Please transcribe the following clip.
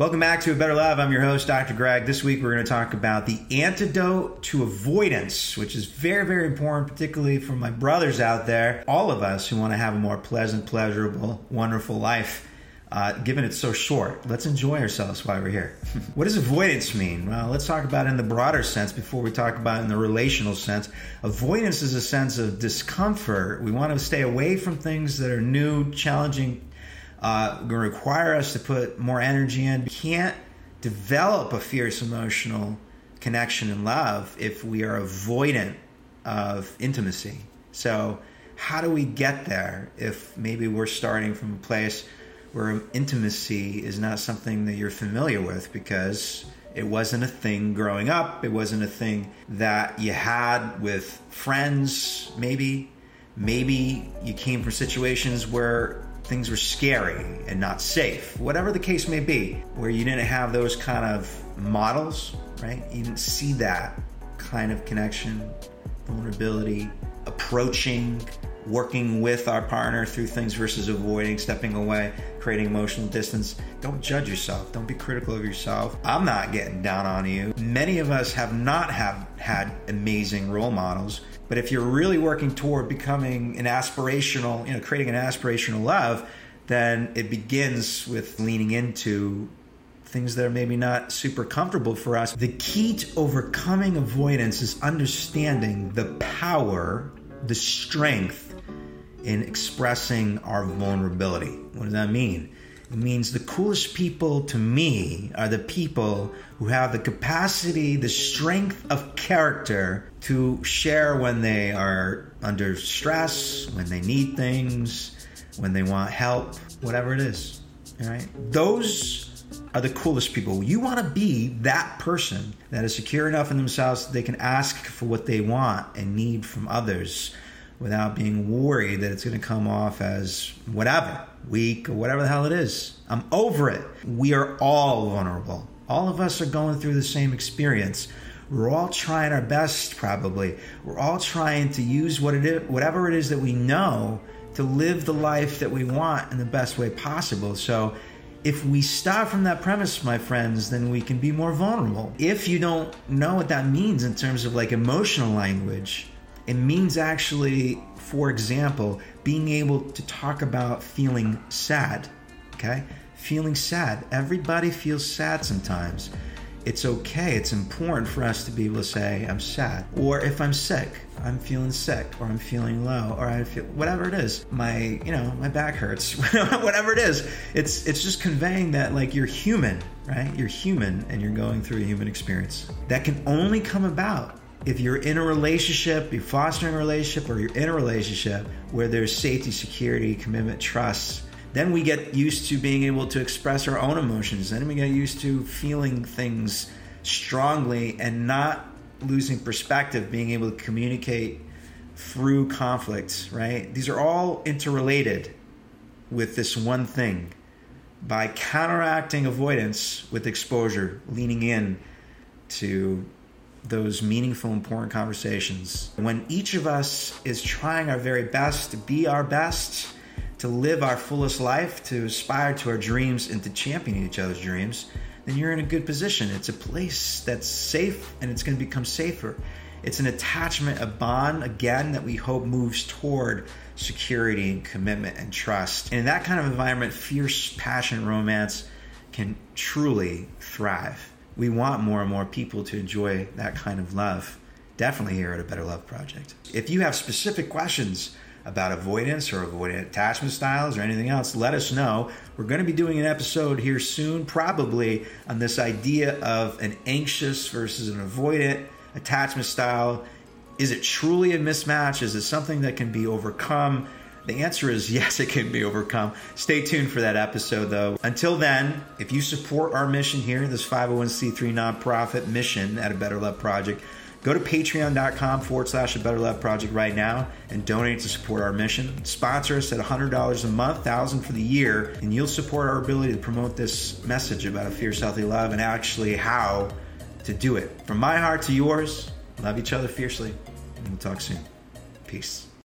Welcome back to A Better Love. I'm your host, Dr. Greg. This week we're going to talk about the antidote to avoidance, which is very, very important, particularly for my brothers out there, all of us who want to have a more pleasant, pleasurable, wonderful life. Uh, given it's so short, let's enjoy ourselves while we're here. what does avoidance mean? Well, let's talk about it in the broader sense before we talk about it in the relational sense. Avoidance is a sense of discomfort. We want to stay away from things that are new, challenging, uh, going to require us to put more energy in. We can't develop a fierce emotional connection and love if we are avoidant of intimacy. So, how do we get there if maybe we're starting from a place where intimacy is not something that you're familiar with because it wasn't a thing growing up, it wasn't a thing that you had with friends, maybe? Maybe you came from situations where things were scary and not safe, whatever the case may be, where you didn't have those kind of models, right? You didn't see that kind of connection, vulnerability, approaching, working with our partner through things versus avoiding, stepping away, creating emotional distance. Don't judge yourself. Don't be critical of yourself. I'm not getting down on you. Many of us have not have had amazing role models but if you're really working toward becoming an aspirational, you know, creating an aspirational love, then it begins with leaning into things that are maybe not super comfortable for us. The key to overcoming avoidance is understanding the power, the strength in expressing our vulnerability. What does that mean? Means the coolest people to me are the people who have the capacity, the strength of character to share when they are under stress, when they need things, when they want help, whatever it is. All right? Those are the coolest people. You want to be that person that is secure enough in themselves that they can ask for what they want and need from others without being worried that it's going to come off as whatever, weak or whatever the hell it is. I'm over it. We are all vulnerable. All of us are going through the same experience. We're all trying our best, probably. We're all trying to use what it is, whatever it is that we know to live the life that we want in the best way possible. So, if we start from that premise, my friends, then we can be more vulnerable. If you don't know what that means in terms of like emotional language, it means actually, for example, being able to talk about feeling sad. Okay? Feeling sad. Everybody feels sad sometimes. It's okay. It's important for us to be able to say, I'm sad. Or if I'm sick, I'm feeling sick, or I'm feeling low, or I feel whatever it is. My, you know, my back hurts. whatever it is. It's it's just conveying that like you're human, right? You're human and you're going through a human experience. That can only come about if you're in a relationship, you're fostering a relationship, or you're in a relationship where there's safety, security, commitment, trust, then we get used to being able to express our own emotions. Then we get used to feeling things strongly and not losing perspective, being able to communicate through conflicts, right? These are all interrelated with this one thing. By counteracting avoidance with exposure, leaning in to those meaningful, important conversations. When each of us is trying our very best to be our best, to live our fullest life, to aspire to our dreams, and to champion each other's dreams, then you're in a good position. It's a place that's safe and it's going to become safer. It's an attachment, a bond, again, that we hope moves toward security and commitment and trust. And in that kind of environment, fierce passion, romance can truly thrive we want more and more people to enjoy that kind of love. Definitely here at a Better Love Project. If you have specific questions about avoidance or avoidant attachment styles or anything else, let us know. We're going to be doing an episode here soon, probably on this idea of an anxious versus an avoidant attachment style. Is it truly a mismatch? Is it something that can be overcome? The answer is yes, it can be overcome. Stay tuned for that episode, though. Until then, if you support our mission here, this 501c3 nonprofit mission at a Better Love Project, go to patreon.com forward slash a better love project right now and donate to support our mission sponsor us at $100 a month 1000 for the year and you'll support our ability to promote this message about a fierce healthy love and actually how to do it from my heart to yours love each other fiercely and we'll talk soon peace